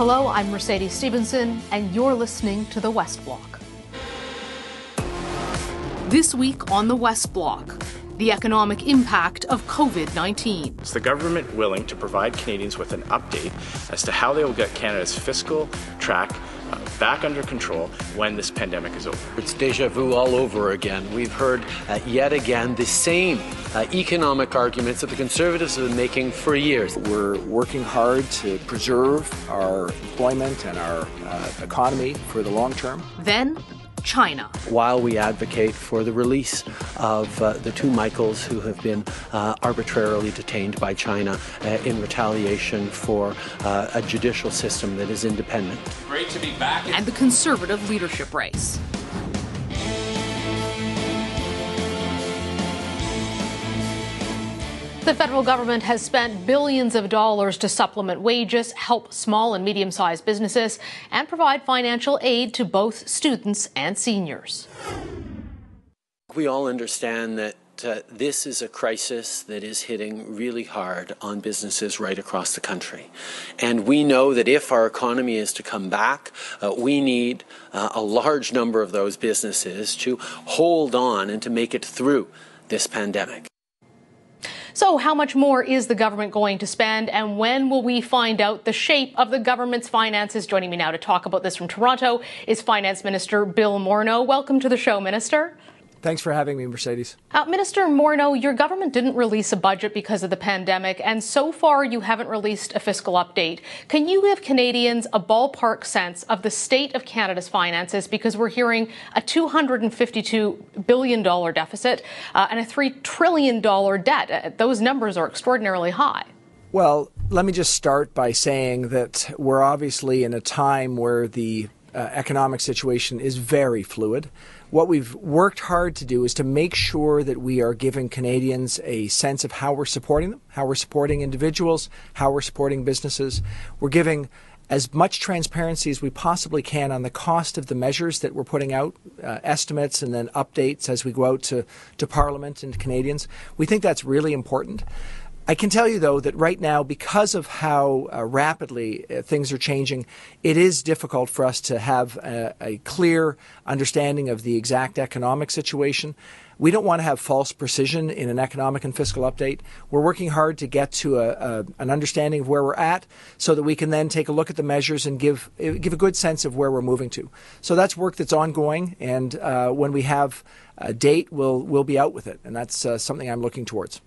Hello, I'm Mercedes Stephenson, and you're listening to the West Block. This week on the West Block, the economic impact of COVID 19. Is the government willing to provide Canadians with an update as to how they will get Canada's fiscal track back under control when this pandemic is over? It's deja vu all over again. We've heard uh, yet again the same uh, economic arguments that the Conservatives have been making for years. We're working hard to preserve our employment and our uh, economy for the long term. Then China. While we advocate for the release of uh, the two Michaels who have been uh, arbitrarily detained by China uh, in retaliation for uh, a judicial system that is independent. Great to be back. And the conservative leadership race. The federal government has spent billions of dollars to supplement wages, help small and medium sized businesses, and provide financial aid to both students and seniors. We all understand that uh, this is a crisis that is hitting really hard on businesses right across the country. And we know that if our economy is to come back, uh, we need uh, a large number of those businesses to hold on and to make it through this pandemic. So, how much more is the government going to spend, and when will we find out the shape of the government's finances? Joining me now to talk about this from Toronto is Finance Minister Bill Morneau. Welcome to the show, Minister. Thanks for having me, Mercedes. Uh, Minister Morneau, your government didn't release a budget because of the pandemic, and so far you haven't released a fiscal update. Can you give Canadians a ballpark sense of the state of Canada's finances? Because we're hearing a $252 billion deficit uh, and a $3 trillion debt. Uh, those numbers are extraordinarily high. Well, let me just start by saying that we're obviously in a time where the uh, economic situation is very fluid what we've worked hard to do is to make sure that we are giving Canadians a sense of how we're supporting them, how we're supporting individuals, how we're supporting businesses. We're giving as much transparency as we possibly can on the cost of the measures that we're putting out, uh, estimates and then updates as we go out to, to Parliament and to Canadians. We think that's really important. I can tell you, though, that right now, because of how uh, rapidly uh, things are changing, it is difficult for us to have a, a, clear understanding of the exact economic situation. We don't want to have false precision in an economic and fiscal update. We're working hard to get to a, a, an understanding of where we're at so that we can then take a look at the measures and give, uh, give a good sense of where we're moving to. So that's work that's ongoing, and uh, when we have a date, we'll, we'll be out with it, and that's uh, something I'm looking towards.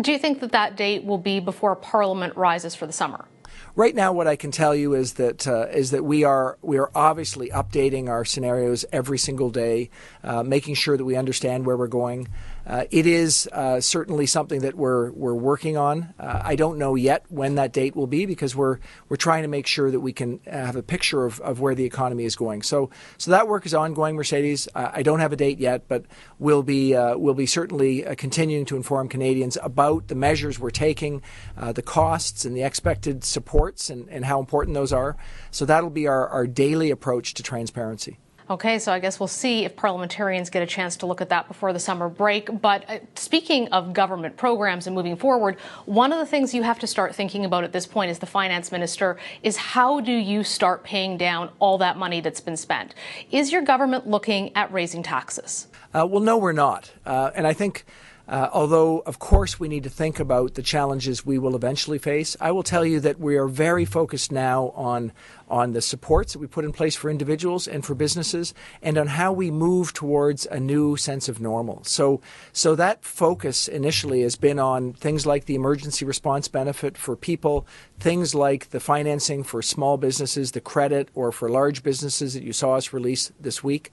Do you think that that date will be before Parliament rises for the summer? Right now, what I can tell you is that uh, is that we are we are obviously updating our scenarios every single day, uh, making sure that we understand where we're going. Uh, it is uh, certainly something that we're we're working on. Uh, I don't know yet when that date will be because we're we're trying to make sure that we can have a picture of, of where the economy is going. So so that work is ongoing. Mercedes, I don't have a date yet, but we'll be we'll be certainly continuing to inform Canadians about the measures we're taking, the costs and the expected supports, and, and how important those are. So that'll be our, our daily approach to transparency. Okay, so I guess we'll see if parliamentarians get a chance to look at that before the summer break. But uh, speaking of government programs and moving forward, one of the things you have to start thinking about at this point as the finance minister is how do you start paying down all that money that's been spent? Is your government looking at raising taxes? Uh, well, no, we're not. Uh, and I think. Uh, although, of course, we need to think about the challenges we will eventually face, I will tell you that we are very focused now on on the supports that we put in place for individuals and for businesses, and on how we move towards a new sense of normal. So, so that focus initially has been on things like the emergency response benefit for people, things like the financing for small businesses, the credit, or for large businesses that you saw us release this week.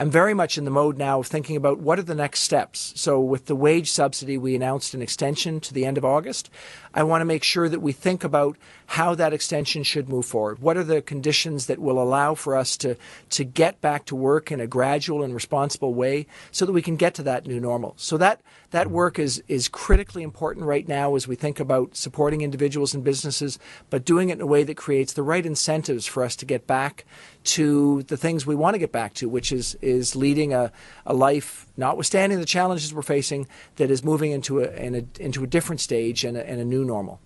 I'm very much in the mode now of thinking about what are the next steps. So, with the wage subsidy, we announced an extension to the end of August. I want to make sure that we think about how that extension should move forward. What are the conditions that will allow for us to, to get back to work in a gradual and responsible way so that we can get to that new normal? So that, that mm-hmm. work is, is critically important right now as we think about supporting individuals and businesses, but doing it in a way that creates the right incentives for us to get back to the things we want to get back to, which is, is leading a, a life, notwithstanding the challenges we're facing, that is moving into a, a into a different stage and a, and a new normal.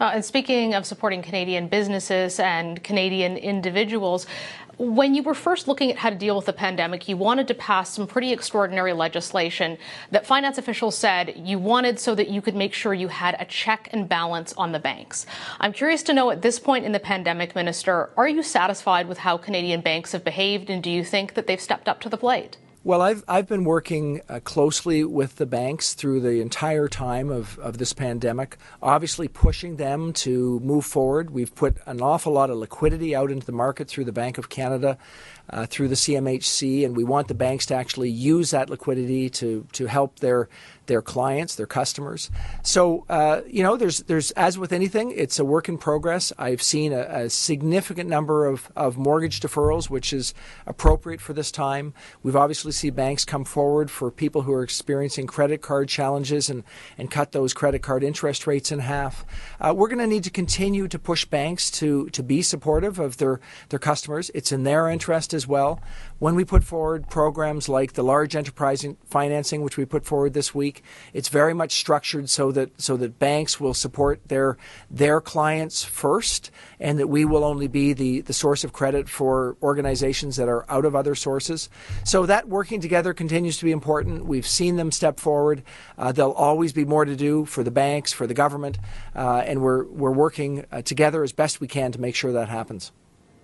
Uh, and speaking of supporting Canadian businesses and Canadian individuals, when you were first looking at how to deal with the pandemic, you wanted to pass some pretty extraordinary legislation that finance officials said you wanted so that you could make sure you had a check and balance on the banks. I'm curious to know at this point in the pandemic, Minister, are you satisfied with how Canadian banks have behaved and do you think that they've stepped up to the plate? Well, I've, I've been working uh, closely with the banks through the entire time of, of this pandemic, obviously pushing them to move forward. We've put an awful lot of liquidity out into the market through the Bank of Canada, uh, through the CMHC, and we want the banks to actually use that liquidity to, to help their their clients, their customers. So uh, you know, there's there's as with anything, it's a work in progress. I've seen a, a, significant number of, of mortgage deferrals, which is appropriate for this time. We've obviously seen banks come forward for people who are experiencing credit card challenges and and cut those credit card interest rates in half. Uh, we're going to need to continue to push banks to to be supportive of their their customers. It's in their interest as well. When we put forward programs like the large enterprise financing, which we put forward this week. It's very much structured so that so that banks will support their their clients first, and that we will only be the the source of credit for organizations that are out of other sources. So that working together continues to be important. We've seen them step forward. Uh, there'll always be more to do for the banks, for the government, uh, and we're we're working uh, together as best we can to make sure that happens.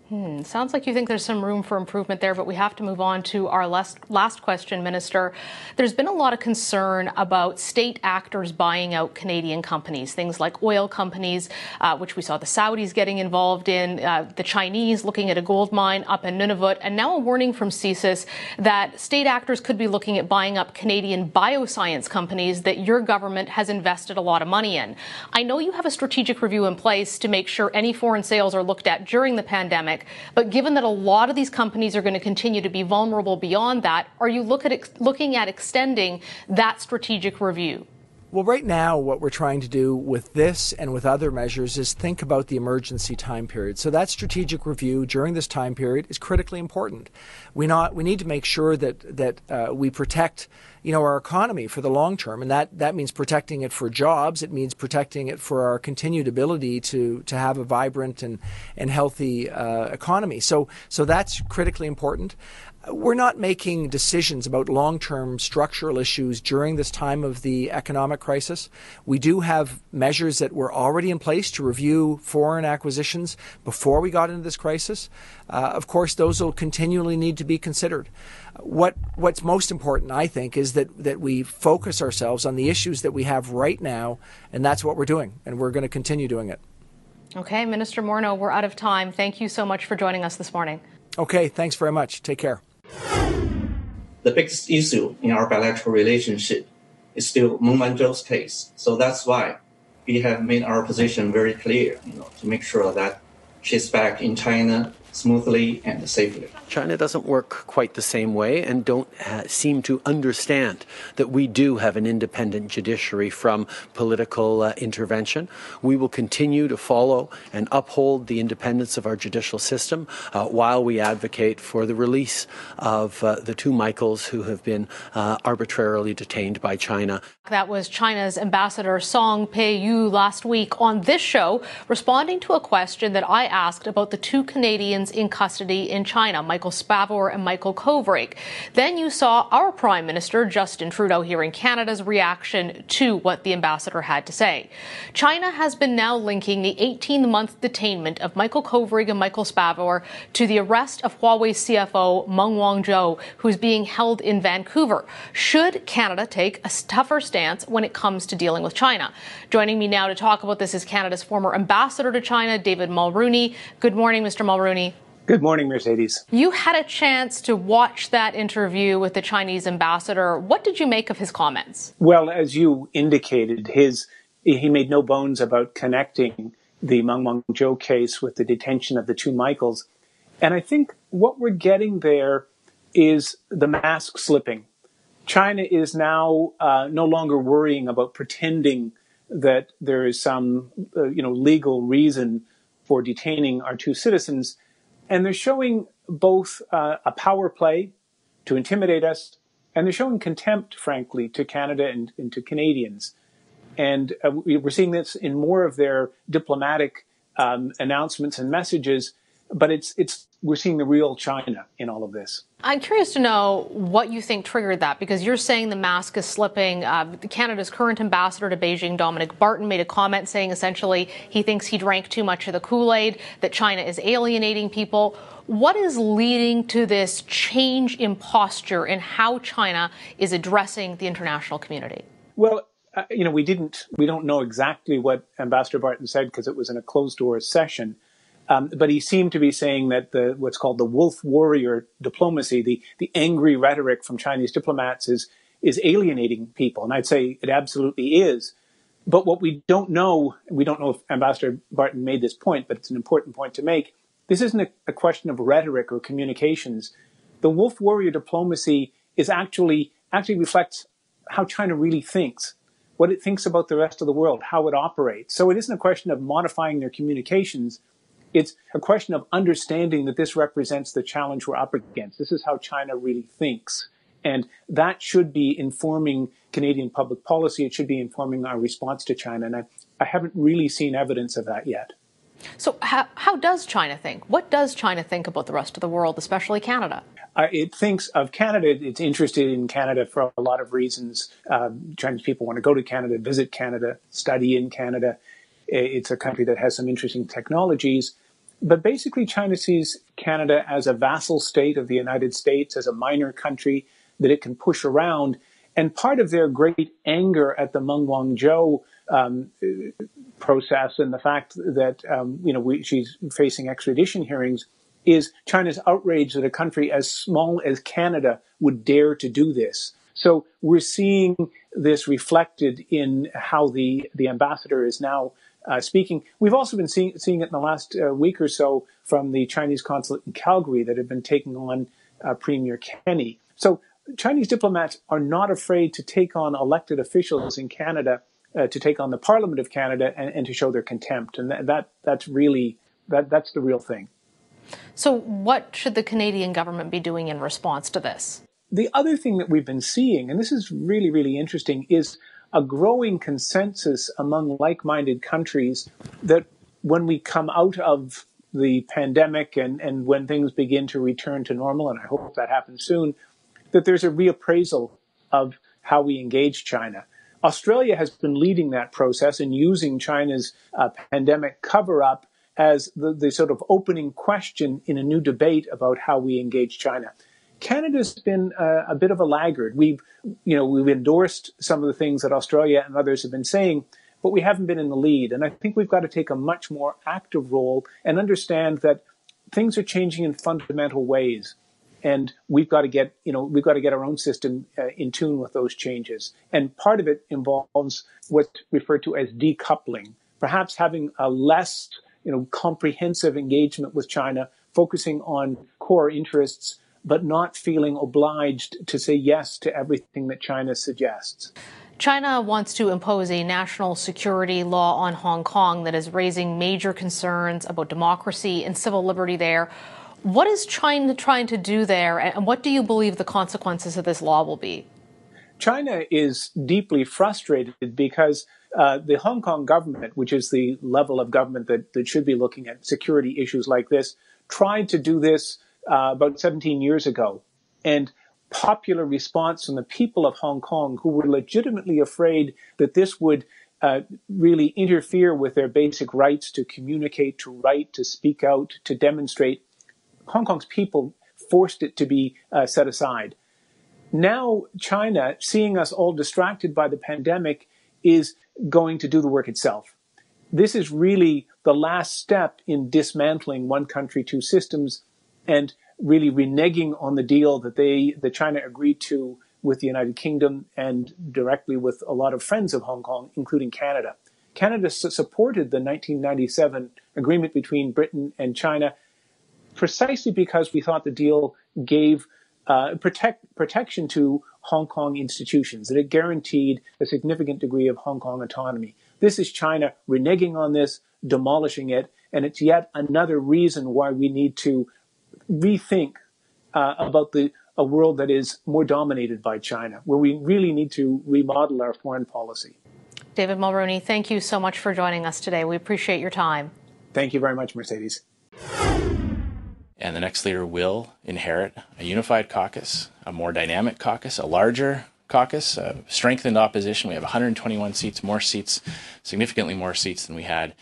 Hmm. Sounds like you think there's some room for improvement there, but we have to move on to our last, last question, Minister. There's been a lot of concern about state actors buying out Canadian companies, things like oil companies, uh, which we saw the Saudis getting involved in, uh, the Chinese looking at a gold mine up in Nunavut, and now a warning from CSIS that state actors could be looking at buying up Canadian bioscience companies that your government has invested a lot of money in. I know you have a strategic review in place to make sure any foreign sales are looked at during the pandemic pandemic. But given that a lot of these companies are going to continue to be vulnerable beyond that, are you look at looking at extending that strategic review? Well, right now, what we're trying to do with this and with other measures is think about the emergency time period. So that strategic review during this time period is critically important. We not we need to make sure that that uh, we protect you know our economy for the long term, and that that means protecting it for jobs. It means protecting it for our continued ability to to have a vibrant and and healthy uh, economy. So so that's critically important we're not making decisions about long term structural issues during this time of the economic crisis. We do have measures that were already in place to review foreign acquisitions before we got into this crisis. Uh, of course, those will continually need to be considered. What, what's most important, I think, is that, that we focus ourselves on the issues that we have right now, and that's what we're doing, and we're going to continue doing it. Okay, Minister Morneau, we're out of time. Thank you so much for joining us this morning. Okay, thanks very much. Take care. The biggest issue in our bilateral relationship is still Meng Wanzhou's case. So that's why we have made our position very clear, you know, to make sure that she's back in China smoothly and safely. China doesn't work quite the same way and don't uh, seem to understand that we do have an independent judiciary from political uh, intervention. We will continue to follow and uphold the independence of our judicial system uh, while we advocate for the release of uh, the two Michaels who have been uh, arbitrarily detained by China. That was China's Ambassador Cong Peiwu last week on this show, responding to a question that I asked about the two Canadians in custody in China. Michael Spavor and Michael Kovrig. Then you saw our Prime Minister, Justin Trudeau, here in Canada's reaction to what the ambassador had to say. China has been now linking the 18 month detainment of Michael Kovrig and Michael Spavor to the arrest of Huawei CFO Meng Wanzhou, who's being held in Vancouver. Should Canada take a tougher stance when it comes to dealing with China? Joining me now to talk about this is Canada's former ambassador to China, David Mulroney. Good morning, Mr. Mulroney. Good morning, Mercedes. You had a chance to watch that interview with the Chinese ambassador. What did you make of his comments? Well, as you indicated, his he made no bones about connecting the Meng Wanzhou case with the detention of the two Michaels. And I think what we're getting there is the mask slipping. China is now uh, no longer worrying about pretending that there is some, uh, you know, legal reason for detaining our two citizens and they're showing both uh, a power play to intimidate us, and they're showing contempt, frankly, to Canada and, and to Canadians. And uh, we're seeing this in more of their diplomatic um, announcements and messages, but it's it's we're seeing the real China in all of this. I'm curious to know what you think triggered that because you're saying the mask is slipping. Uh, Canada's current ambassador to Beijing, Dominic Barton, made a comment saying essentially he thinks he drank too much of the Kool Aid, that China is alienating people. What is leading to this change in posture in how China is addressing the international community? Well, uh, you know, we didn't, we don't know exactly what Ambassador Barton said because it was in a closed door session. Um, but he seemed to be saying that the what's called the wolf warrior diplomacy, the the angry rhetoric from Chinese diplomats, is is alienating people, and I'd say it absolutely is. But what we don't know, we don't know if Ambassador Barton made this point, but it's an important point to make. This isn't a, a question of rhetoric or communications. The wolf warrior diplomacy is actually actually reflects how China really thinks, what it thinks about the rest of the world, how it operates. So it isn't a question of modifying their communications it's a question of understanding that this represents the challenge we're up against. This is how China really thinks. And that should be informing Canadian public policy. It should be informing our response to China. And I, I haven't really seen evidence of that yet. So, how, how does China think? What does China think about the rest of the world, especially Canada? Uh, it thinks of Canada. It's interested in Canada for a lot of reasons. Um, Chinese people want to go to Canada, visit Canada, study in Canada. It's a country that has some interesting technologies. But basically, China sees Canada as a vassal state of the United States, as a minor country that it can push around. And part of their great anger at the Meng Wanzhou um, process and the fact that um, you know we, she's facing extradition hearings is China's outrage that a country as small as Canada would dare to do this. So we're seeing this reflected in how the the ambassador is now uh, speaking. We've also been seeing, seeing it in the last uh, week or so from the Chinese consulate in Calgary that have been taking on uh, Premier Kenney. So Chinese diplomats are not afraid to take on elected officials in Canada, uh, to take on the Parliament of Canada, and, and to show their contempt. And that, that that's really that that's the real thing. So, what should the Canadian government be doing in response to this? The other thing that we've been seeing, and this is really, really interesting, is a growing consensus among like minded countries that when we come out of the pandemic and, and when things begin to return to normal, and I hope that happens soon, that there's a reappraisal of how we engage China. Australia has been leading that process and using China's uh, pandemic cover up as the, the sort of opening question in a new debate about how we engage China. Canada's been a bit of a laggard. We've, you know, we've endorsed some of the things that Australia and others have been saying, but we haven't been in the lead. And I think we've got to take a much more active role and understand that things are changing in fundamental ways. And we've got to get, you know, we've got to get our own system uh, in tune with those changes. And part of it involves what's referred to as decoupling, perhaps having a less, you know, comprehensive engagement with China, focusing on core interests but not feeling obliged to say yes to everything that China suggests. China wants to impose a national security law on Hong Kong that is raising major concerns about democracy and civil liberty there. What is China trying to do there, and what do you believe the consequences of this law will be? China is deeply frustrated because uh, the Hong Kong government, which is the level of government that, that should be looking at security issues like this, tried to do this uh, about 17 years ago. And popular response from the people of Hong Kong who were legitimately afraid that this would uh, really interfere with their basic rights to communicate, to write, to speak out, to demonstrate. Hong Kong's people forced it to be uh, set aside. Now, China, seeing us all distracted by the pandemic, is going to do the work itself. This is really the last step in dismantling one country, two systems and really reneging on the deal that they, that China agreed to with the United Kingdom and directly with a lot of friends of Hong Kong, including Canada. Canada supported the 1997 agreement between Britain and China precisely because we thought the deal gave uh, protect, protection to Hong Kong institutions, that it guaranteed a significant degree of Hong Kong autonomy. This is China reneging on this, demolishing it, and it's yet another reason why we need to rethink uh, about the a world that is more dominated by China, where we really need to remodel our foreign policy. David Mulroney, thank you so much for joining us today. We appreciate your time. Thank you very much, Mercedes. And the next leader will inherit a unified caucus, a more dynamic caucus, a larger caucus, a strengthened opposition. We have 121 seats, more seats, significantly more seats than we had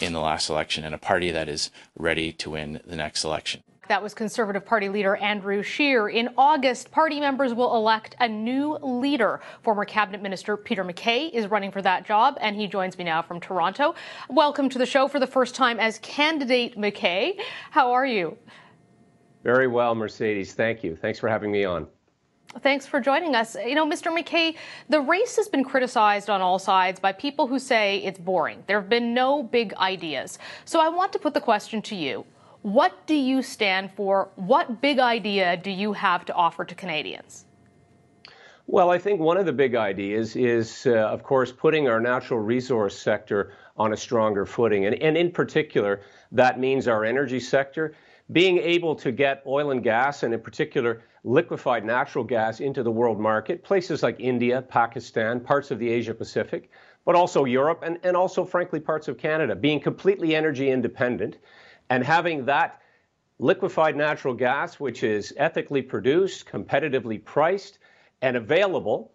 in the last election, and a party that is ready to win the next election. That was Conservative Party leader Andrew Scheer. In August, party members will elect a new leader. Former Cabinet Minister Peter MacKay is running for that job, and he joins me now from Toronto. Welcome to the show for the first time as candidate MacKay. How are you? Very well, Mercedes. Thank you. Thanks for having me on. Thanks for joining us. You know, Mr. MacKay, the race has been criticized on all sides by people who say it's boring. There have been no big ideas. So I want to put the question to you. What do you stand for? What big idea do you have to offer to Canadians? Well, I think one of the big ideas is, uh, of course, putting our natural resource sector on a stronger footing. And, and in particular, that means our energy sector being able to get oil and gas, and in particular, liquefied natural gas into the world market, places like India, Pakistan, parts of the Asia Pacific, but also Europe, and, and also, frankly, parts of Canada, being completely energy independent and having that liquefied natural gas, which is ethically produced, competitively priced, and available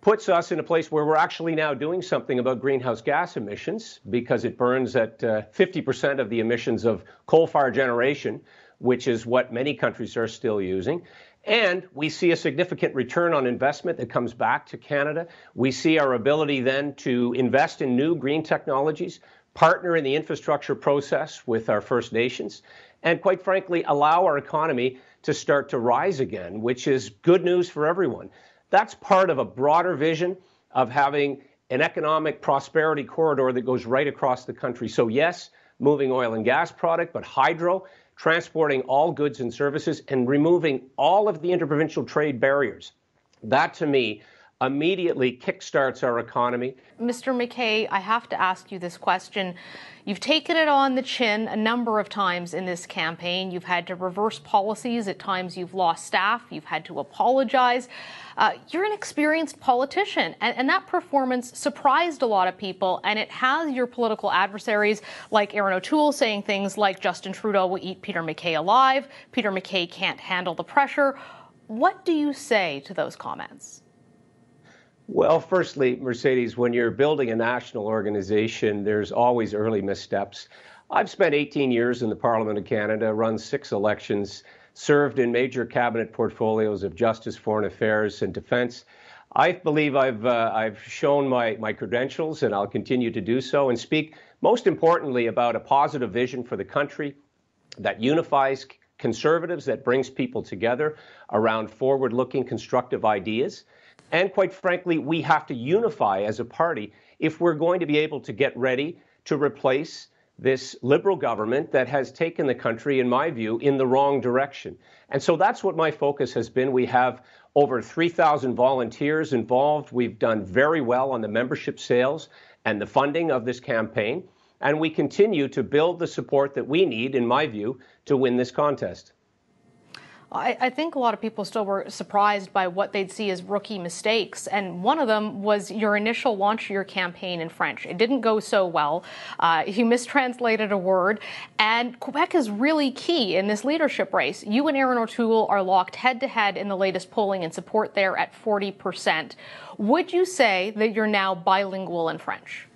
puts us in a place where we're actually now doing something about greenhouse gas emissions because it burns at uh, 50% of the emissions of coal fired generation, which is what many countries are still using. And we see a significant return on investment that comes back to Canada. We see our ability then to invest in new green technologies, partner in the infrastructure process with our First Nations, and quite frankly, allow our economy to start to rise again, which is good news for everyone. That's part of a broader vision of having an economic prosperity corridor that goes right across the country. So, yes, moving oil and gas product, but hydro, transporting all goods and services, and removing all of the interprovincial trade barriers. That, to me, immediately kickstarts our economy. Mr. MacKay, I have to ask you this question. You've taken it on the chin a number of times in this campaign. You've had to reverse policies. At times, you've lost staff. You've had to apologize. Uh, you're an experienced politician, and, and, that performance surprised a lot of people. And it has your political adversaries, like Erin O'Toole, saying things like Justin Trudeau will eat Peter MacKay alive. Peter MacKay can't handle the pressure. What do you say to those comments? Well, firstly, Mercedes, when you're building a national organization, there's always early missteps. I've spent 18 years in the Parliament of Canada, run six elections, served in major cabinet portfolios of justice, foreign affairs, and defense. I believe I've, uh, I've shown my, my credentials, and I'll continue to do so, and speak most importantly about a positive vision for the country that unifies conservatives, that brings people together around forward looking, constructive ideas. And quite frankly, we have to unify as a party if we're going to be able to get ready to replace this liberal government that has taken the country, in my view, in the wrong direction. And so that's what my focus has been. We have over 3,000 volunteers involved. We've done very well on the membership sales and the funding of this campaign. And we continue to build the support that we need, in my view, to win this contest. I, I, think a lot of people still were surprised by what they'd see as rookie mistakes. And one of them was your initial launch of your campaign in French. It didn't go so well. Uh, you mistranslated a word. And Quebec is really key in this leadership race. You and Erin O'Toole are locked head to head in the latest polling and support there at 40%. Would you say that you're now bilingual in French?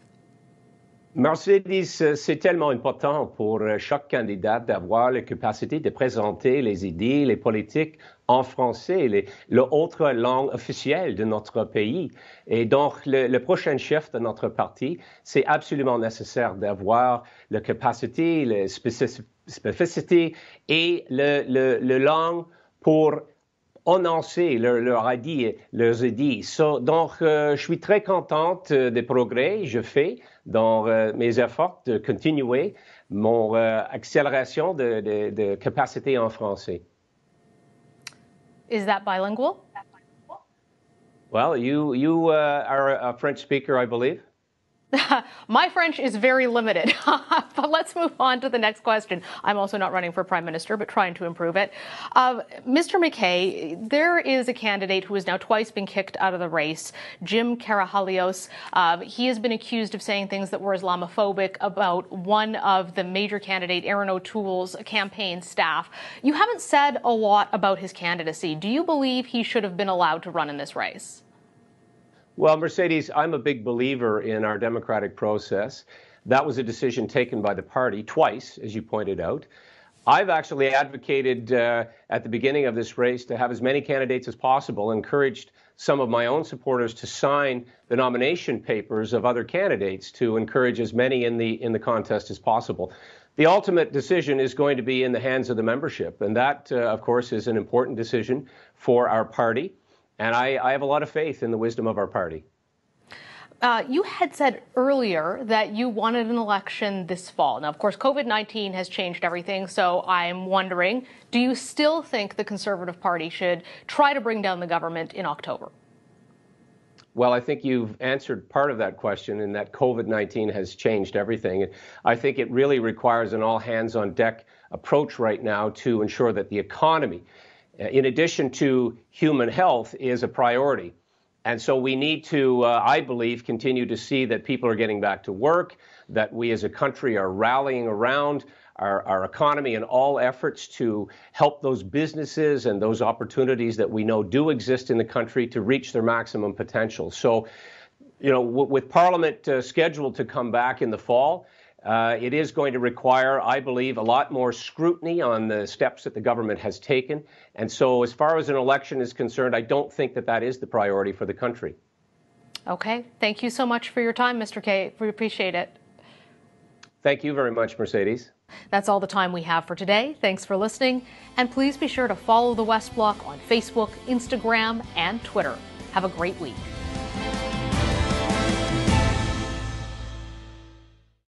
Mercedes, euh, c'est tellement important pour euh, chaque candidat d'avoir la capacité de présenter les idées, les politiques en français, l'autre langue officielle de notre pays. Et donc, le, prochain chef de notre parti, c'est absolument nécessaire d'avoir la capacité, la spécificité et le, langue pour annoncer leur, leurs idées. donc, euh, je suis très contente des progrès que je fais dans euh, mes efforts de continuer mon euh, accélération de, de, de, capacité en français. Is that bilingual? Well, you you uh, are a French speaker, I believe. My French is very limited. but let's move on to the next question. I'm also not running for prime minister, but trying to improve it. Uh, Mr. MacKay, there is a candidate who has now twice been kicked out of the race, Jim Karahalios. Uh, he has been accused of saying things that were Islamophobic about one of the major candidate, Erin O'Toole's campaign staff. You haven't said a lot about his candidacy. Do you believe he should have been allowed to run in this race? Well, Mercedes, I'm a big believer in our democratic process. That was a decision taken by the party twice, as you pointed out. I've actually advocated uh, at the beginning of this race to have as many candidates as possible, encouraged some of my own supporters to sign the nomination papers of other candidates to encourage as many in the in the contest as possible. The ultimate decision is going to be in the hands of the membership, and that, uh, of course, is an important decision for our party. And I, I have a lot of faith in the wisdom of our party. Uh, you had said earlier that you wanted an election this fall. Now, of course, COVID 19 has changed everything. So I'm wondering do you still think the Conservative Party should try to bring down the government in October? Well, I think you've answered part of that question in that COVID 19 has changed everything. I think it really requires an all hands on deck approach right now to ensure that the economy in addition to human health, is a priority. And so we need to, uh, I believe, continue to see that people are getting back to work, that we as a country are rallying around our, our economy and all efforts to help those businesses and those opportunities that we know do exist in the country to reach their maximum potential. So, you know, w- with Parliament uh, scheduled to come back in the fall, uh, it is going to require, I believe, a lot more scrutiny on the steps that the government has taken. And so, as far as an election is concerned, I don't think that that is the priority for the country. Okay. Thank you so much for your time, Mr. Kay. We appreciate it. Thank you very much, Mercedes. That's all the time we have for today. Thanks for listening. And please be sure to follow the West Block on Facebook, Instagram, and Twitter. Have a great week.